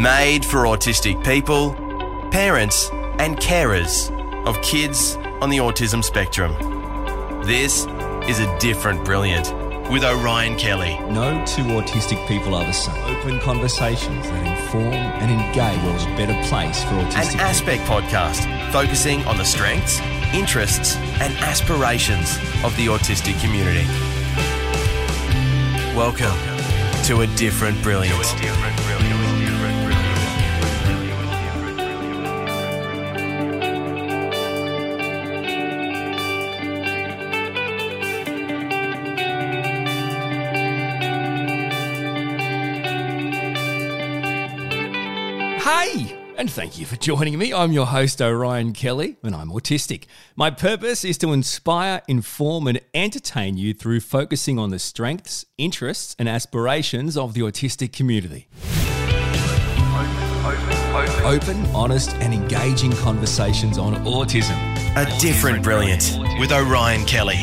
Made for autistic people, parents, and carers of kids on the autism spectrum. This is a different brilliant with Orion Kelly. No two autistic people are the same. Open conversations that inform and engage world's a better place for autistic An Aspect podcast focusing on the strengths, interests, and aspirations of the autistic community. Welcome to a different brilliant. And thank you for joining me. I'm your host, Orion Kelly, and I'm autistic. My purpose is to inspire, inform, and entertain you through focusing on the strengths, interests, and aspirations of the autistic community. Open, honest, and engaging conversations on autism. A different brilliant with Orion Kelly.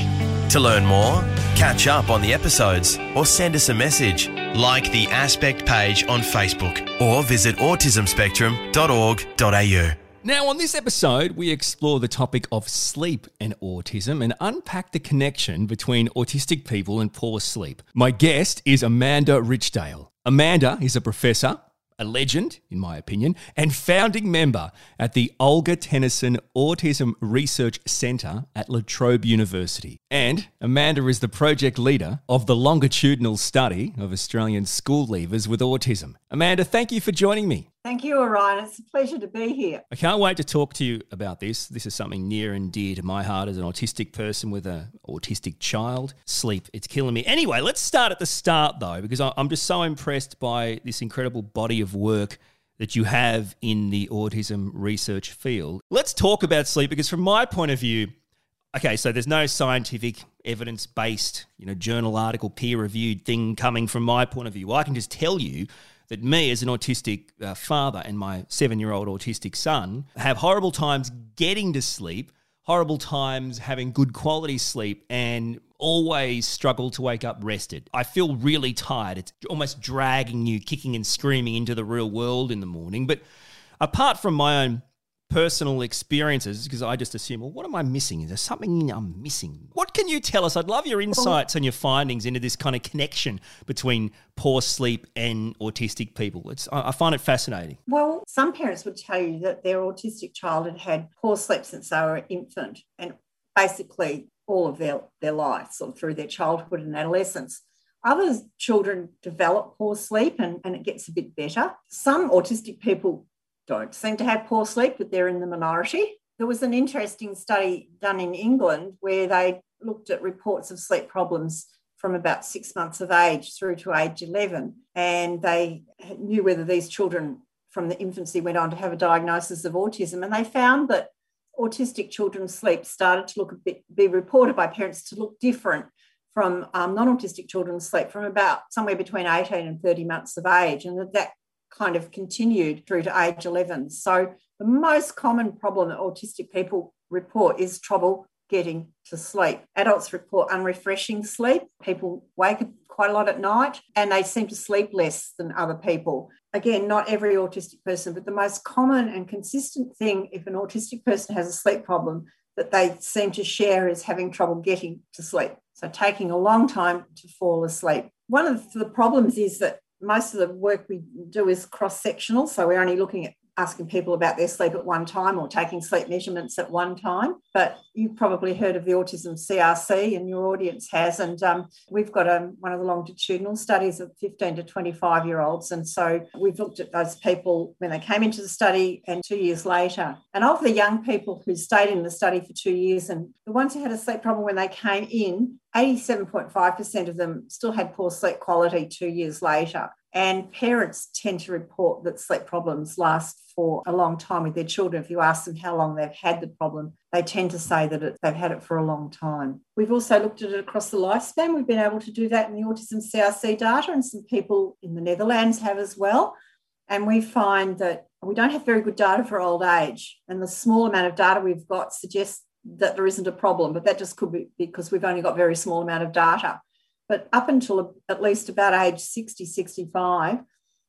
To learn more, catch up on the episodes, or send us a message, like the Aspect page on Facebook, or visit autismspectrum.org.au. Now, on this episode, we explore the topic of sleep and autism and unpack the connection between autistic people and poor sleep. My guest is Amanda Richdale. Amanda is a professor, a legend, in my opinion, and founding member at the Olga Tennison Autism Research Centre at La Trobe University. And Amanda is the project leader of the longitudinal study of Australian school leavers with autism. Amanda, thank you for joining me. Thank you, Orion. It's a pleasure to be here. I can't wait to talk to you about this. This is something near and dear to my heart as an autistic person with an autistic child. Sleep, it's killing me. Anyway, let's start at the start though, because I'm just so impressed by this incredible body of work that you have in the autism research field. Let's talk about sleep because, from my point of view, okay, so there's no scientific evidence based, you know, journal article, peer reviewed thing coming from my point of view. I can just tell you that me as an autistic uh, father and my seven year old autistic son have horrible times getting to sleep, horrible times having good quality sleep, and always struggle to wake up rested. I feel really tired. It's almost dragging you, kicking and screaming into the real world in the morning. But apart from my own personal experiences because I just assume, well, what am I missing? Is there something I'm missing? What can you tell us? I'd love your oh. insights and your findings into this kind of connection between poor sleep and autistic people. It's I find it fascinating. Well, some parents would tell you that their autistic child had had poor sleep since they were an infant and basically all of their, their life, sort of through their childhood and adolescence. Other children develop poor sleep and, and it gets a bit better. Some autistic people don't seem to have poor sleep, but they're in the minority. There was an interesting study done in England where they looked at reports of sleep problems from about six months of age through to age 11. And they knew whether these children from the infancy went on to have a diagnosis of autism. And they found that autistic children's sleep started to look a bit, be reported by parents to look different from um, non autistic children's sleep from about somewhere between 18 and 30 months of age. And that, that kind of continued through to age 11. So, the most common problem that autistic people report is trouble getting to sleep. Adults report unrefreshing sleep. People wake up quite a lot at night and they seem to sleep less than other people. Again, not every autistic person, but the most common and consistent thing if an autistic person has a sleep problem that they seem to share is having trouble getting to sleep. So, taking a long time to fall asleep. One of the problems is that most of the work we do is cross sectional. So we're only looking at asking people about their sleep at one time or taking sleep measurements at one time. But you've probably heard of the autism CRC, and your audience has. And um, we've got a, one of the longitudinal studies of 15 to 25 year olds. And so we've looked at those people when they came into the study and two years later. And of the young people who stayed in the study for two years and the ones who had a sleep problem when they came in, 87.5% of them still had poor sleep quality two years later. And parents tend to report that sleep problems last for a long time with their children. If you ask them how long they've had the problem, they tend to say that it, they've had it for a long time. We've also looked at it across the lifespan. We've been able to do that in the autism CRC data, and some people in the Netherlands have as well. And we find that we don't have very good data for old age. And the small amount of data we've got suggests that there isn't a problem, but that just could be because we've only got very small amount of data. But up until at least about age 60, 65,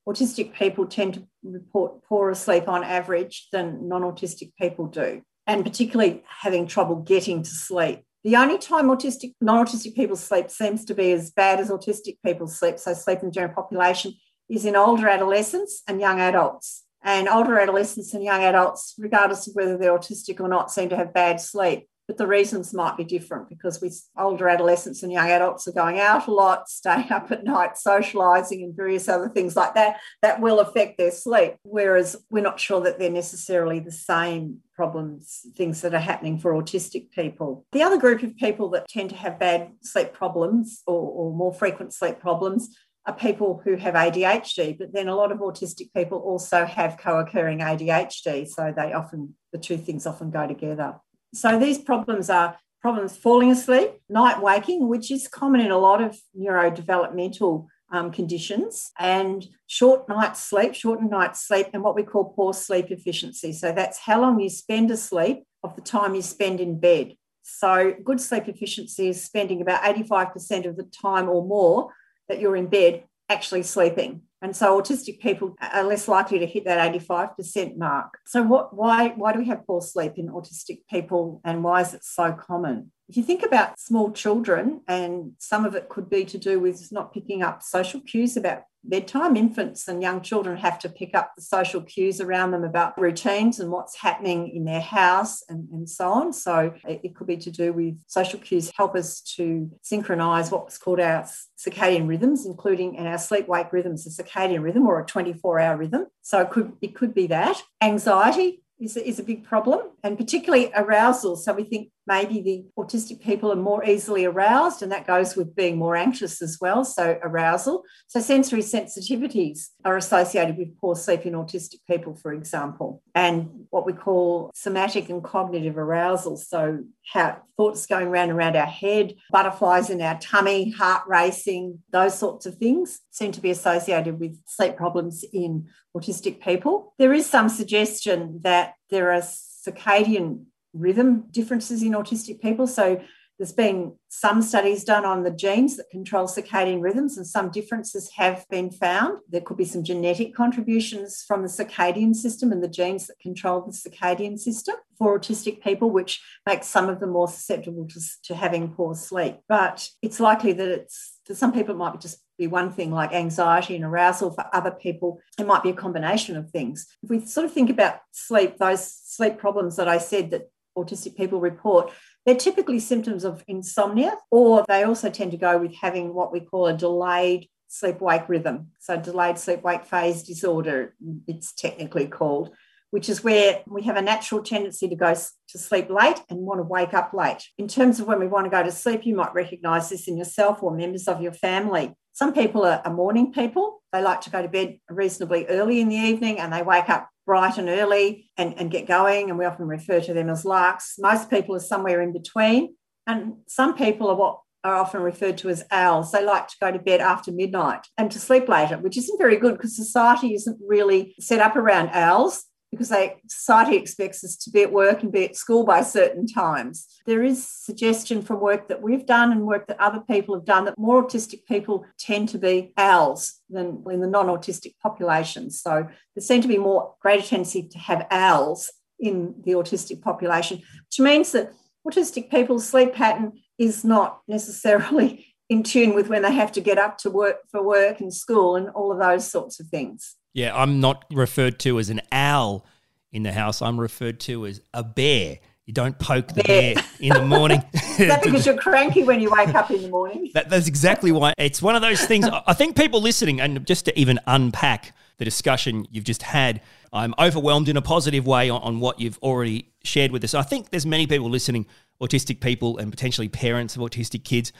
autistic people tend to report poorer sleep on average than non autistic people do, and particularly having trouble getting to sleep. The only time autistic, non autistic people's sleep seems to be as bad as autistic people's sleep, so sleep in the general population, is in older adolescents and young adults. And older adolescents and young adults, regardless of whether they're autistic or not, seem to have bad sleep but the reasons might be different because we older adolescents and young adults are going out a lot, staying up at night, socializing, and various other things like that, that will affect their sleep. Whereas we're not sure that they're necessarily the same problems, things that are happening for autistic people. The other group of people that tend to have bad sleep problems or, or more frequent sleep problems are people who have ADHD, but then a lot of autistic people also have co occurring ADHD. So they often, the two things often go together. So these problems are problems falling asleep, night waking, which is common in a lot of neurodevelopmental um, conditions, and short night sleep, shortened night sleep, and what we call poor sleep efficiency. So that's how long you spend asleep of the time you spend in bed. So good sleep efficiency is spending about 85% of the time or more that you're in bed actually sleeping. And so autistic people are less likely to hit that 85% mark. So what why why do we have poor sleep in autistic people and why is it so common? If you think about small children, and some of it could be to do with not picking up social cues about bedtime, infants and young children have to pick up the social cues around them about routines and what's happening in their house and, and so on. So it could be to do with social cues help us to synchronize what's called our circadian rhythms, including in our sleep wake rhythms, a circadian rhythm or a 24 hour rhythm. So it could, it could be that. Anxiety is a big problem, and particularly arousal. So we think maybe the autistic people are more easily aroused, and that goes with being more anxious as well. So, arousal. So, sensory sensitivities are associated with poor sleep in autistic people, for example, and what we call somatic and cognitive arousal. So, how thoughts going around around our head, butterflies in our tummy, heart racing, those sorts of things seem to be associated with sleep problems in autistic people. There is some suggestion that there are circadian rhythm differences in autistic people. So there's been some studies done on the genes that control circadian rhythms, and some differences have been found. There could be some genetic contributions from the circadian system and the genes that control the circadian system for autistic people, which makes some of them more susceptible to, to having poor sleep. But it's likely that it's for some people it might just be one thing like anxiety and arousal. For other people, it might be a combination of things. If we sort of think about sleep, those sleep problems that I said that autistic people report, they're typically symptoms of insomnia, or they also tend to go with having what we call a delayed sleep wake rhythm. So, delayed sleep wake phase disorder, it's technically called, which is where we have a natural tendency to go to sleep late and want to wake up late. In terms of when we want to go to sleep, you might recognize this in yourself or members of your family. Some people are, morning people. They like to go to bed reasonably early in the evening and they wake up bright and early and, and get going. And we often refer to them as larks. Most people are somewhere in between. And some people are what are often referred to as owls. They like to go to bed after midnight and to sleep later, which isn't very good because society isn't really set up around owls because they, society expects us to be at work and be at school by certain times. There is suggestion from work that we've done and work that other people have done that more autistic people tend to be owls than in the non-autistic population. So there seem to be more greater tendency to have owls in the autistic population, which means that autistic people's sleep pattern is not necessarily in tune with when they have to get up to work for work and school and all of those sorts of things. Yeah, I'm not referred to as an owl in the house. I'm referred to as a bear. You don't poke the bear, bear in the morning. Is that because you're cranky when you wake up in the morning? That, that's exactly why. It's one of those things. I think people listening, and just to even unpack the discussion you've just had, I'm overwhelmed in a positive way on, on what you've already shared with us. I think there's many people listening, autistic people and potentially parents of autistic kids,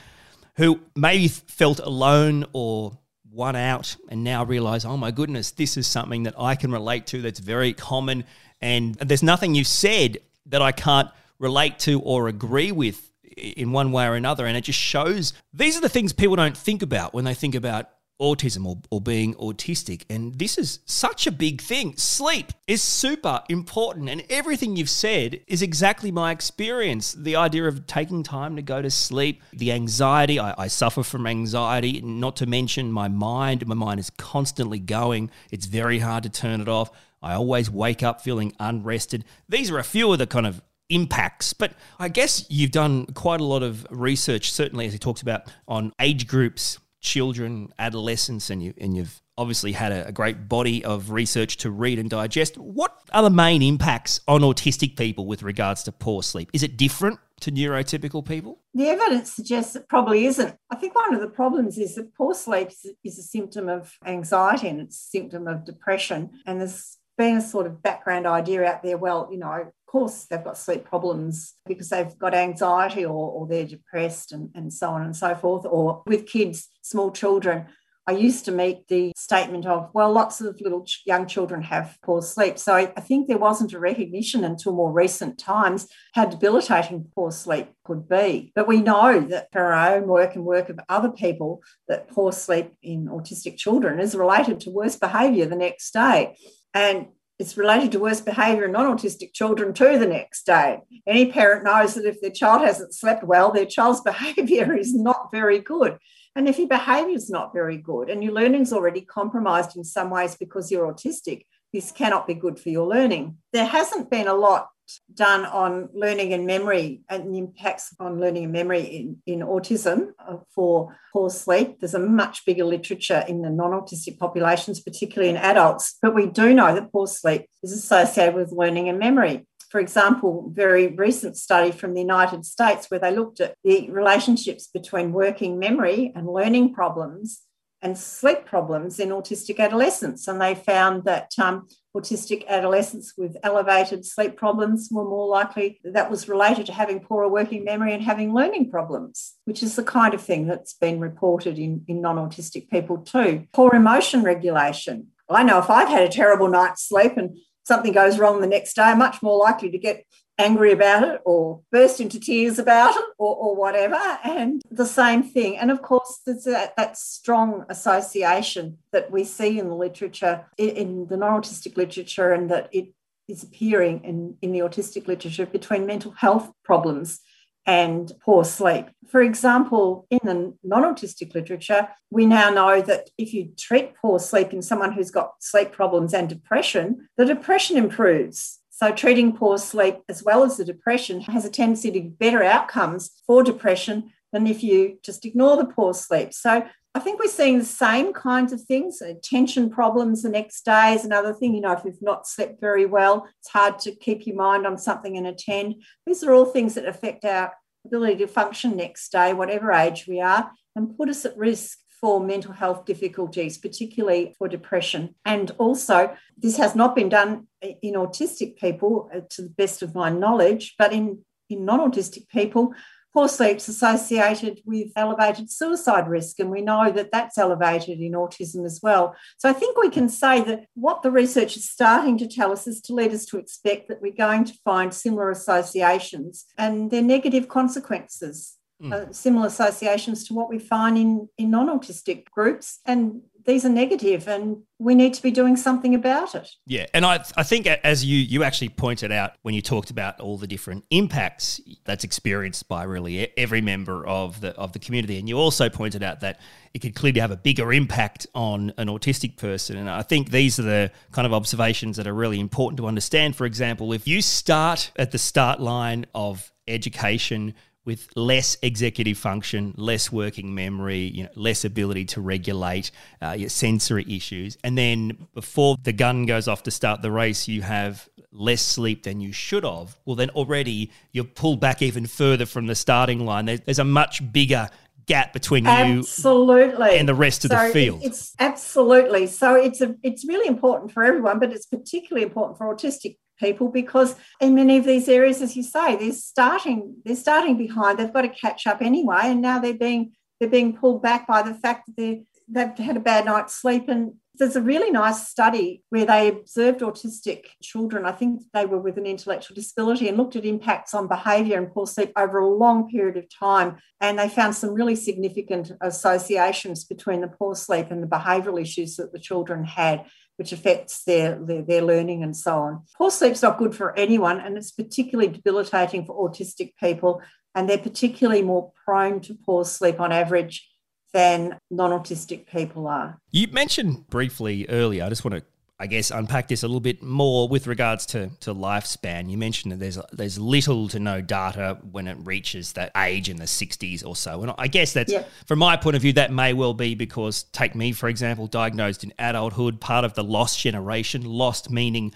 who maybe felt alone or one out and now realize, oh my goodness, this is something that I can relate to that's very common. And there's nothing you've said that I can't relate to or agree with in one way or another. And it just shows these are the things people don't think about when they think about autism or, or being autistic. And this is such a big thing. Sleep is super important. And everything you've said is exactly my experience. The idea of taking time to go to sleep, the anxiety, I, I suffer from anxiety, not to mention my mind. My mind is constantly going, it's very hard to turn it off. I always wake up feeling unrested. These are a few of the kind of impacts. But I guess you've done quite a lot of research, certainly as he talks about on age groups, children, adolescents, and you and you've obviously had a, a, great body of research to read and digest. What are the main impacts on autistic people with regards to poor sleep? Is it different to neurotypical people? The evidence suggests it probably isn't. I think one of the problems is that poor sleep is a symptom of anxiety and it's a symptom of depression. And there's been a sort of background idea out there well, you know, course they've got sleep problems because they've got anxiety or, or they're depressed and, and so on and so forth. Or with kids, small children, I used to meet the statement of, well, lots of little young children have poor sleep. So I, I think there wasn't a recognition until more recent times how debilitating poor sleep could be. But we know that for our own work and work of other people, that poor sleep in autistic children is related to worse behaviour the next day. And it's related to worse behaviour in non autistic children too the next day. Any parent knows that if their child hasn't slept well, their child's behaviour is not very good. And if your behaviour is not very good and your learning's already compromised in some ways because you're autistic, this cannot be good for your learning. There hasn't been a lot done on learning and memory and the impacts on learning and memory in, in autism uh, for poor sleep. There's a much bigger literature in the non autistic populations, particularly in adults, but we do know that poor sleep is associated with learning and memory. For example, very recent study from the United States where they looked at the relationships between working memory and learning problems and sleep problems in autistic adolescents. And they found that um, autistic adolescents with elevated sleep problems were more likely, that was related to having poorer working memory and having learning problems, which is the kind of thing that's been reported in, in non autistic people too. Poor emotion regulation. I know if I've had a terrible night's sleep and something goes wrong the next day, I'm much more likely to get angry about it or burst into tears about it or, or whatever. And the same thing. And of course, there's that, that strong association that we see in the literature, in, in the non autistic literature, and that it is appearing in, in the autistic literature between mental health problems and poor sleep. For example, in the non autistic literature, we now know that if you treat poor sleep in someone who's got sleep problems and depression, the depression improves. So, treating poor sleep as well as the depression has a tendency to better outcomes for depression than if you just ignore the poor sleep. So, I think we're seeing the same kinds of things. Uh, Attention problems the next day is another thing. You know, if you've not slept very well, it's hard to keep your mind on something and attend. These are all things that affect our ability to function next day, whatever age we are, and put us at risk for mental health difficulties, particularly for depression. And also, this has not been done in autistic people, uh, to the best of my knowledge, but in, in non autistic people, poor sleep's associated with elevated suicide risk. And we know that that's elevated in autism as well. So I think we can say that what the research is starting to tell us is to lead us to expect that we're going to find similar associations and their negative consequences mm. uh, similar associations to what we find in, in non autistic groups. And these are negative and we need to be doing something about it. Yeah, and I, I think as you you actually pointed out when you talked about all the different impacts that's experienced by really every member of the of the community, and you also pointed out that it could clearly have a bigger impact on an autistic person. And I think these are the kind of observations that are really important to understand. For example, if you start at the start line of education with less executive function, less working memory, you know, less ability to regulate uh, your sensory issues. And then before the gun goes off to start the race, you have less sleep than you should have. Well, then already you're pulled back even further from the starting line. There's a much bigger gap between absolutely. you and the rest of so the field. It's absolutely so. It's a it's really important for everyone, but it's particularly important for autistic people because in many of these areas, as you say, they're starting they're starting behind. They've got to catch up anyway, and now they're being they're being pulled back by the fact that they're they've had a bad night's sleep. And there's a really nice study where they observed autistic children. I think they were with an intellectual disability and looked at impacts on behaviour and poor sleep over a long period of time. And they found some really significant associations between the poor sleep and the behavioural issues that the children had which affects their, their, their, learning and so on. Poor sleep's not good for anyone, and it's particularly debilitating for autistic people, and they're particularly more prone to poor sleep on average than non autistic people are. You mentioned briefly earlier, I just want to I guess unpack this a little bit more with regards to, to lifespan. You mentioned that there's there's little to no data when it reaches that age in the 60s or so, and I guess that's yeah. from my point of view that may well be because take me for example, diagnosed in adulthood, part of the lost generation, lost meaning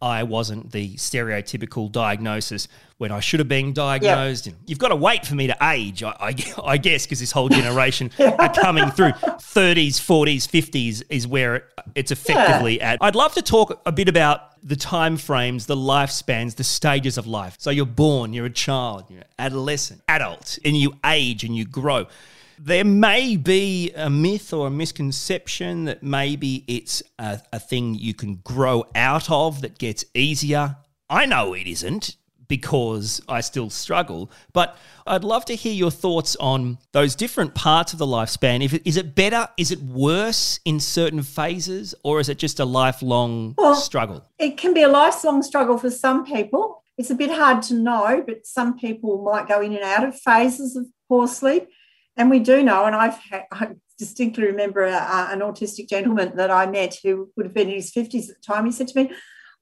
I wasn't the stereotypical diagnosis when I should have been diagnosed. Yep. You've got to wait for me to age, I, I, I guess, because this whole generation are coming through. 30s, 40s, 50s is where it, it's effectively yeah. at. I'd love to talk a bit about the time frames, the lifespans, the stages of life. So you're born, you're a child, you're adolescent, adult, and you age and you grow. There may be a myth or a misconception that maybe it's a, a thing you can grow out of that gets easier. I know it isn't because I still struggle. But I'd love to hear your thoughts on those different parts of the lifespan. If it, is it better? Is it worse in certain phases, or is it just a lifelong well, struggle? It can be a lifelong struggle for some people. It's a bit hard to know, but some people might go in and out of phases of poor sleep. And we do know, and I've I distinctly remember a, a, an autistic gentleman that I met who would have been in his 50s at the time. He said to me,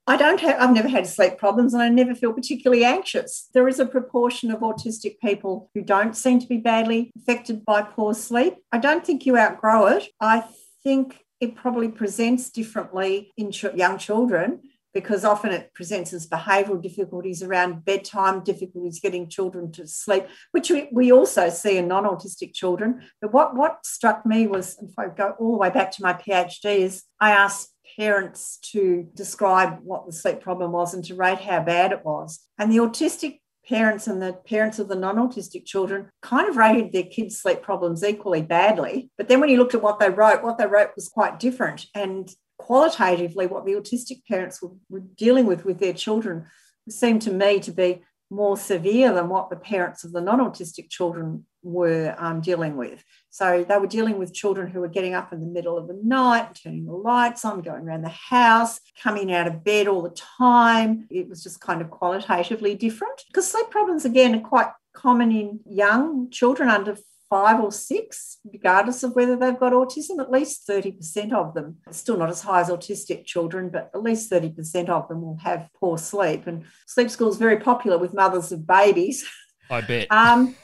I don't have, I've never had sleep problems and I never feel particularly anxious. There is a proportion of autistic people who don't seem to be badly affected by poor sleep. I don't think you outgrow it. I think it probably presents differently in ch- young children because often it presents as behavioural difficulties around bedtime, difficulties getting children to sleep, which we, we also see in non autistic children. But what, what struck me was, if I go all the way back to my PhD, is I asked parents to describe what the sleep problem was and to rate how bad it was. And the autistic parents and the parents of the non-autistic children kind of rated their kids' sleep problems equally badly. But then when you looked at what they wrote, what they wrote was quite different. And qualitatively, what the autistic parents were, were dealing with with their children seemed to me to be more severe than what the parents of the non autistic children were um, dealing with. So they were dealing with children who were getting up in the middle of the night, turning the lights on, going around the house, coming out of bed all the time. It was just kind of qualitatively different because sleep problems, again, are quite common in young children under five or six, regardless of whether they've got autism, at least 30% of them, still not as high as autistic children, but at least 30% of them will have poor sleep. And sleep school is very popular with mothers of babies. I bet. um,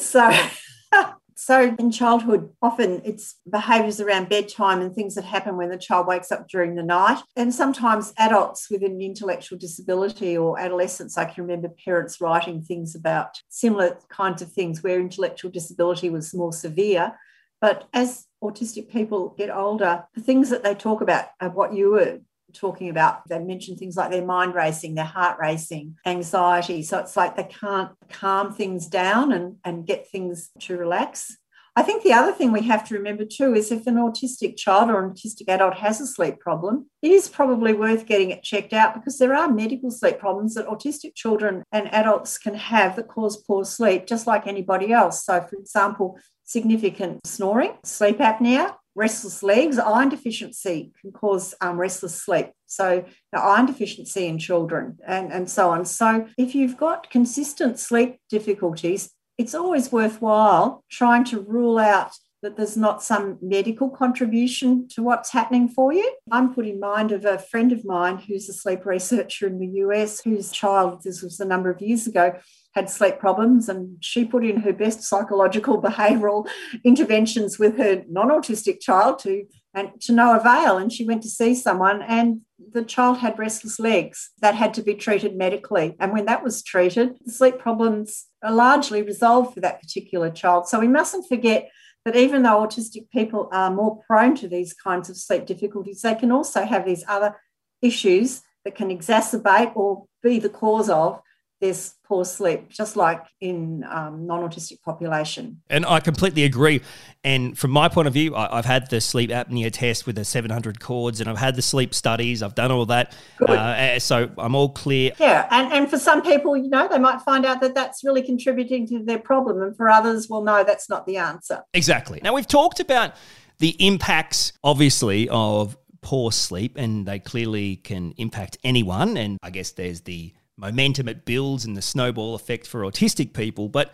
so so in childhood, often it's behaviours around bedtime and things that happen when the child wakes up during the night. And sometimes adults with an intellectual disability or adolescents, I can remember parents writing things about similar kinds of things where intellectual disability was more severe. But as autistic people get older, the things that they talk about are what you were talking about they mention things like their mind racing their heart racing anxiety so it's like they can't calm things down and, and get things to relax I think the other thing we have to remember too is if an autistic child or an autistic adult has a sleep problem, it is probably worth getting it checked out because there are medical sleep problems that autistic children and adults can have that cause poor sleep, just like anybody else. So, for example, significant snoring, sleep apnea, restless legs, iron deficiency can cause um, restless sleep. So, the iron deficiency in children and, and so on. So, if you've got consistent sleep difficulties, it's always worthwhile trying to rule out that there's not some medical contribution to what's happening for you. I'm put in mind of a friend of mine who's a sleep researcher in the US, whose child, this was a number of years ago, had sleep problems, and she put in her best psychological behavioural interventions with her non-autistic child to and to no avail. And she went to see someone, and the child had restless legs that had to be treated medically. And when that was treated, the sleep problems are largely resolved for that particular child. So we mustn't forget that even though autistic people are more prone to these kinds of sleep difficulties, they can also have these other issues that can exacerbate or be the cause of there's poor sleep, just like in um, non-autistic population. And I completely agree. And from my point of view, I, have had the sleep apnea test with the 700 cords and I've had the sleep studies. I've done all that, uh, so I'm all clear. Yeah, and and for some people, you know, they might find out that that's really contributing to their problem, and for others, well, no, that's not the answer. Exactly. Now we've talked about the impacts, obviously, of poor sleep, and they clearly can impact anyone. And I guess there's the momentum it builds and the snowball effect for autistic people. But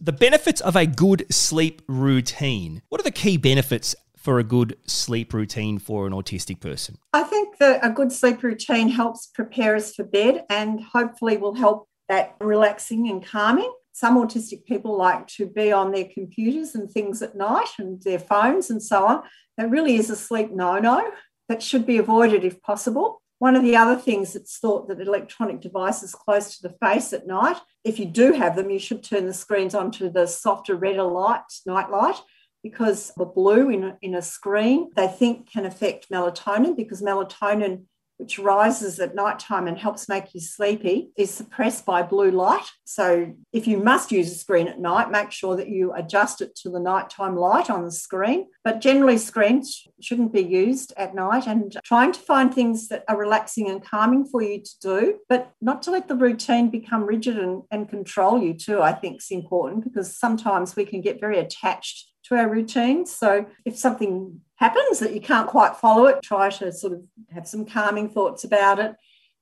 the benefits of a good sleep routine. What are the key benefits for a good sleep routine for an autistic person? I think that a good sleep routine helps prepare us for bed and hopefully will help that relaxing and calming. Some autistic people like to be on their computers and things at night and their phones and so on. That really is a sleep no no that should be avoided if possible. One of the other things that's thought that electronic devices close to the face at night, if you do have them, you should turn the screens onto the softer, redder light, night light, because the blue in a, in a screen they think can affect melatonin because melatonin which rises at night time and helps make you sleepy, is suppressed by blue light. So if you must use a screen at night, make sure that you adjust it to the nighttime light on the screen. But generally, screens shouldn't be used at night and trying to find things that are relaxing and calming for you to do, but not to let the routine become rigid and, and control you too, I think is important because sometimes we can get very attached to our routines. So if something happens that you can't quite follow it, try to sort of have some calming thoughts about it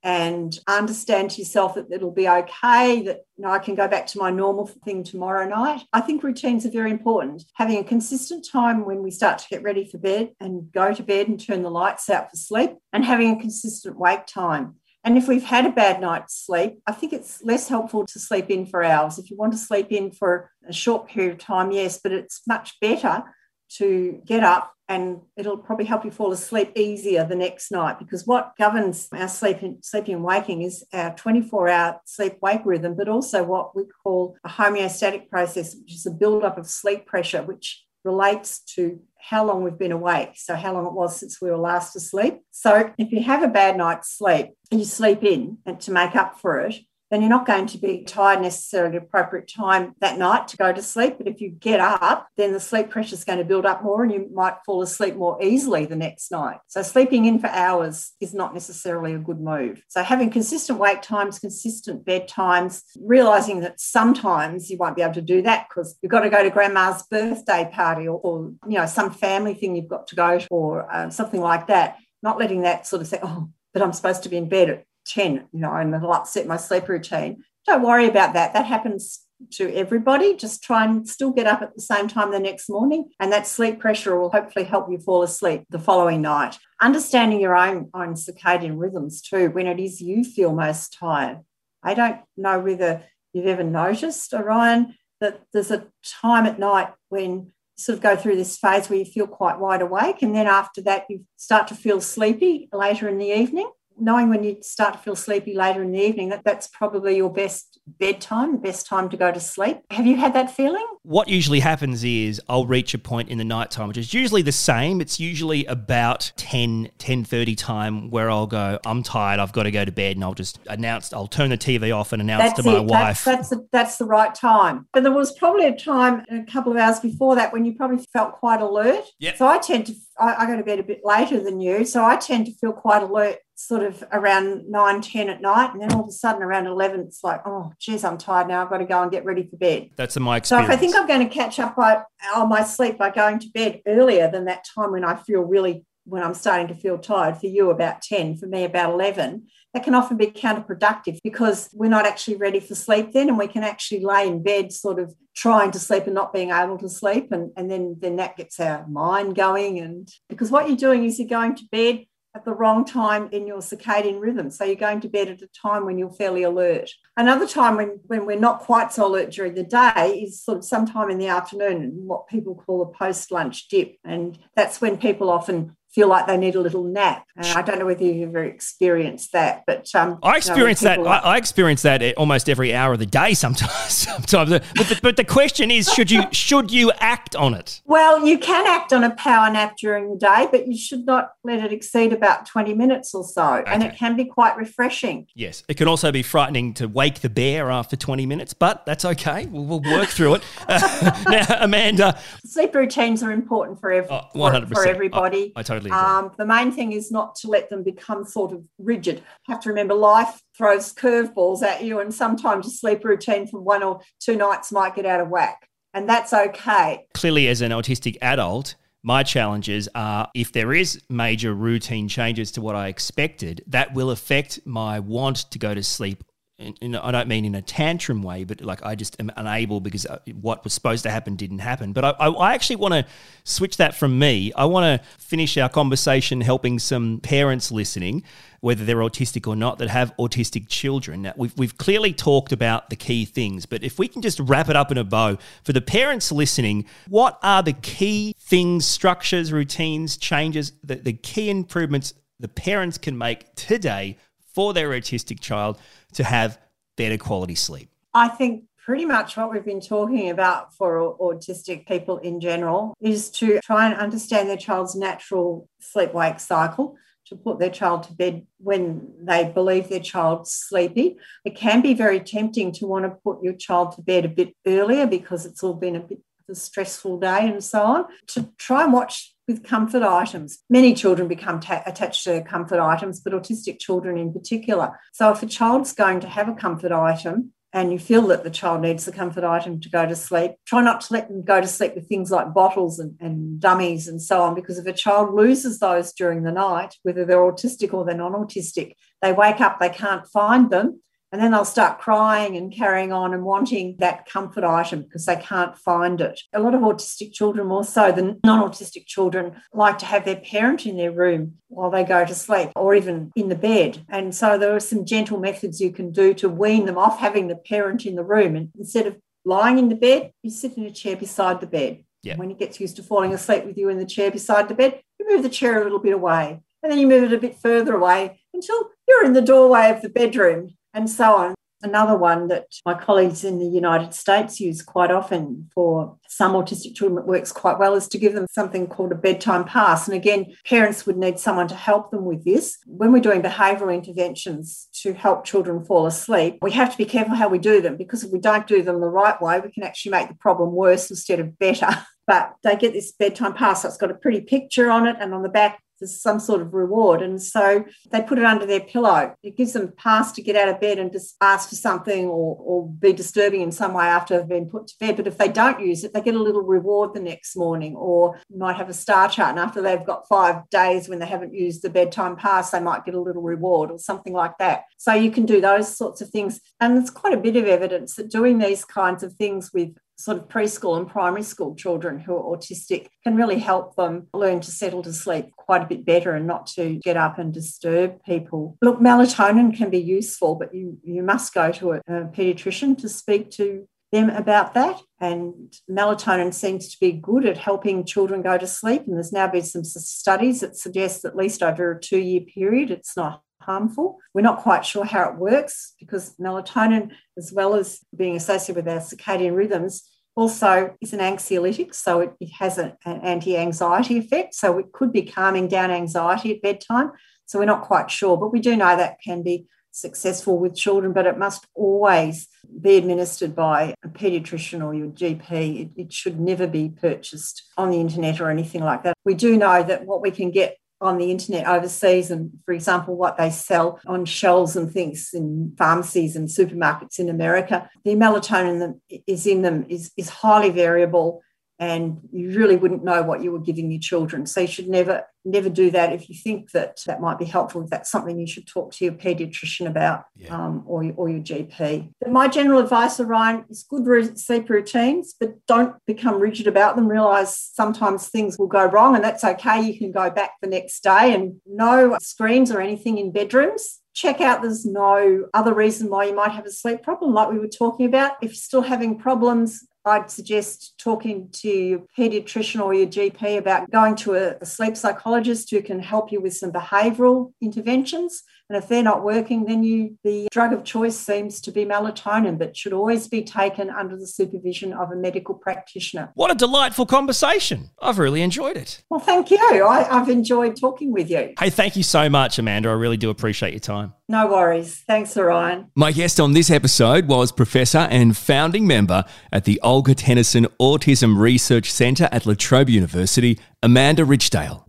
and understand to yourself that it'll be okay, that you know, I can go back to my normal thing tomorrow night. I think routines are very important. Having a consistent time when we start to get ready for bed and go to bed and turn the lights out for sleep, and having a consistent wake time. And if we've had a bad night's sleep, I think it's less helpful to sleep in for hours. If you want to sleep in for a short period of time, yes, but it's much better to get up and it'll probably help you fall asleep easier the next night because what governs our sleep sleeping and waking is our 24 hour sleep wake rhythm but also what we call a homeostatic process which is a build-up of sleep pressure which relates to how long we've been awake. So, how long it was since we were last asleep. So, if you have a bad night's sleep and you sleep in and to make up for it, then you're not going to be tired necessarily at appropriate time that night to go to sleep. But if you get up, then the sleep pressure is going to build up more and you might fall asleep more easily the next night. So sleeping in for hours is not necessarily a good move. So having consistent wake times, consistent bed times, realizing that sometimes you won't be able to do that because you've got to go to grandma's birthday party or, or you know, some family thing you've got to go to or uh, something like that. Not letting that sort of say, oh, but I'm supposed to be in bed at 10, you know, and it'll upset my sleep routine. Don't worry about that. That happens to everybody. Just try and still get up at the same time the next morning, and that sleep pressure will hopefully help you fall asleep the following night. Understanding your own, own circadian rhythms too, when it is you feel most tired. I don't know whether you've ever noticed, Orion, that there's a time at night when sort of go through this phase where you feel quite wide awake, and then after that, you start to feel sleepy later in the evening knowing when you start to feel sleepy later in the evening, that that's probably your best bedtime, the best time to go to sleep. Have you had that feeling? What usually happens is I'll reach a point in the night time, which is usually the same. It's usually about 10, 10.30 time where I'll go, I'm tired, I've got to go to bed. And I'll just announce, I'll turn the TV off and announce that's to my it. wife. That's, that's, the, that's the right time. But there was probably a time a couple of hours before that when you probably felt quite alert. Yep. So I tend to, I, I go to bed a bit later than you. So I tend to feel quite alert sort of around 9, 10 at night. And then all of a sudden around 11, it's like, oh, geez, I'm tired now. I've got to go and get ready for bed. That's my experience. So if I think I'm going to catch up by, on my sleep by going to bed earlier than that time when I feel really, when I'm starting to feel tired, for you about 10, for me about 11, that can often be counterproductive because we're not actually ready for sleep then and we can actually lay in bed sort of trying to sleep and not being able to sleep and, and then then that gets our mind going and because what you're doing is you're going to bed at the wrong time in your circadian rhythm. So you're going to bed at a time when you're fairly alert. Another time when, when we're not quite so alert during the day is sort of sometime in the afternoon, what people call a post lunch dip. And that's when people often feel like they need a little nap. And I don't know whether you've ever experienced that, but um, I experience you know, that. I, I, experience that almost every hour of the day. Sometimes, sometimes. But the, but the question is, should you should you act on it? Well, you can act on a power nap during the day, but you should not let it exceed about twenty minutes or so, okay. and it can be quite refreshing. Yes, it can also be frightening to wake the bear after twenty minutes, but that's okay. We'll, we'll work through it. Uh, now, Amanda, sleep routines are important for every, oh, for, for, everybody. I, I totally agree. Um, the main thing is not to let them become sort of rigid. You have to remember life throws curveballs at you, and sometimes a sleep routine for one or two nights might get out of whack, and that's okay. Clearly, as an autistic adult, my challenges are if there is major routine changes to what I expected, that will affect my want to go to sleep I don't mean in a tantrum way, but like I just am unable because uh, what was supposed to happen didn't happen. But I, I actually want to switch that from me. I want to finish our conversation helping some parents listening, whether they're autistic or not, that have autistic children. Now, we've, we've clearly talked about the key things, but if we can just wrap it up in a bow for the parents listening, what are the key things, structures, routines, changes, the, the key improvements the parents can make today for their autistic child? to have better quality sleep? I think pretty much what we've been talking about for autistic people in general is to try and understand their child's natural sleep wake cycle to put their child to bed when they believe their child's sleepy. It can be very tempting to want to put your child to bed a bit earlier because it's all been a bit of a stressful day and so on. To try and watch with comfort items. Many children become ta- attached to comfort items, but autistic children in particular. So if a child's going to have a comfort item, and you feel that the child needs the comfort item to go to sleep, try not to let them go to sleep with things like bottles and, and, dummies and so on, because if a child loses those during the night, whether they're autistic or they're non autistic, they wake up, they can't find them, and then they'll start crying and carrying on and wanting that comfort item because they can't find it. A lot of autistic children, more so than non autistic children, like to have their parent in their room while they go to sleep or even in the bed. And so there are some gentle methods you can do to wean them off having the parent in the room. And instead of lying in the bed, you sit in a chair beside the bed. Yeah. When he gets used to falling asleep with you in the chair beside the bed, you move the chair a little bit away. And then you move it a bit further away until you're in the doorway of the bedroom and so on. Another one that my colleagues in the United States use quite often for some autistic children, it works quite well, is to give them something called a bedtime pass. And again, parents would need someone to help them with this. When we're doing behavioural interventions to help children fall asleep, we have to be careful how we do them because if we don't do them the right way, we can actually make the problem worse instead of better. But they get this bedtime pass, it's got a pretty picture on it, and on the back there's some sort of reward. And so they put it under their pillow. It gives them pass to get out of bed and just ask for something or, or be disturbing in some way after they've been put to bed. But if they don't use it, they get a little reward the next morning or might have a star chart. And after they've got five days when they haven't used the bedtime pass, they might get a little reward or something like that. So you can do those sorts of things. And there's quite a bit of evidence that doing these kinds of things with sort of preschool and primary school children who are autistic can really help them learn to settle to sleep quite a bit better and not to get up and disturb people. Look, melatonin can be useful, but you, you must go to a, a pediatrician to speak to them about that. And melatonin seems to be good at helping children go to sleep. And there's now been some studies that suggest at least over a two year period, it's not harmful. We're not quite sure how it works because melatonin, as well as being associated with our circadian rhythms, also is an anxiolytic, so it, it has an anti anxiety effect. So it could be calming down anxiety at bedtime. So we're not quite sure, but we do know that can be successful with children, but it must always be administered by a paediatrician or your GP. It, it, should never be purchased on the internet or anything like that. We do know that what we can get on the internet overseas and for example what they sell on shelves and things in pharmacies and supermarkets in america the melatonin that is in them is, is highly variable and you really wouldn't know what you were giving your children. So you should never, never do that. If you think that that might be helpful, if that's something you should talk to your paediatrician about yeah. um, or, or your GP. But my general advice, Orion, is good sleep routines, but don't become rigid about them. Realize sometimes things will go wrong and that's okay. You can go back the next day and no screens or anything in bedrooms check out there's no other reason why you might have a sleep problem like we were talking about if you're still having problems I'd suggest talking to your pediatrician or your GP about going to a, sleep psychologist who can help you with some behavioural interventions. And if they're not working, then you the drug of choice seems to be melatonin, but should always be taken under the supervision of a medical practitioner. What a delightful conversation. I've really enjoyed it. Well, thank you. I, I've enjoyed talking with you. Hey, thank you so much, Amanda. I really do appreciate your time. No worries. Thanks, Orion. My guest on this episode was Professor and founding member at the Olga Tennison Autism Research Centre at La Trobe University, Amanda Richdale.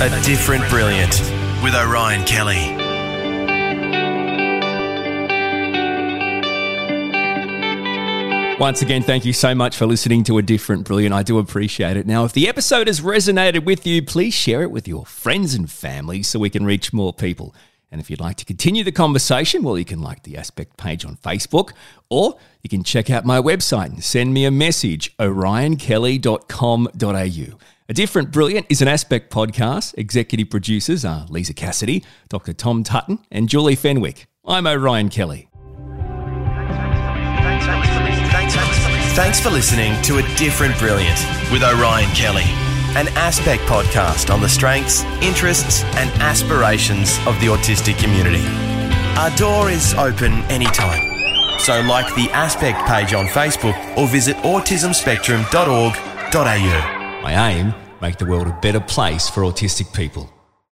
A different brilliant with Orion Kelly. Once again, thank you so much for listening to A Different Brilliant. I do appreciate it. Now, if the episode has resonated with you, please share it with your friends and family so we can reach more people. And if you'd like to continue the conversation, well, you can like the Aspect page on Facebook, or you can check out my website and send me a message, orionkelly.com.au. A Different Brilliant is an Aspect podcast. Executive producers are Lisa Cassidy, Dr. Tom Tutton, and Julie Fenwick. I'm Orion Kelly. Thanks for listening to A Different Brilliant with Orion Kelly, an Aspect podcast on the strengths, interests, and aspirations of the autistic community. Our door is open anytime. So, like the Aspect page on Facebook or visit autismspectrum.org.au. My aim make the world a better place for autistic people.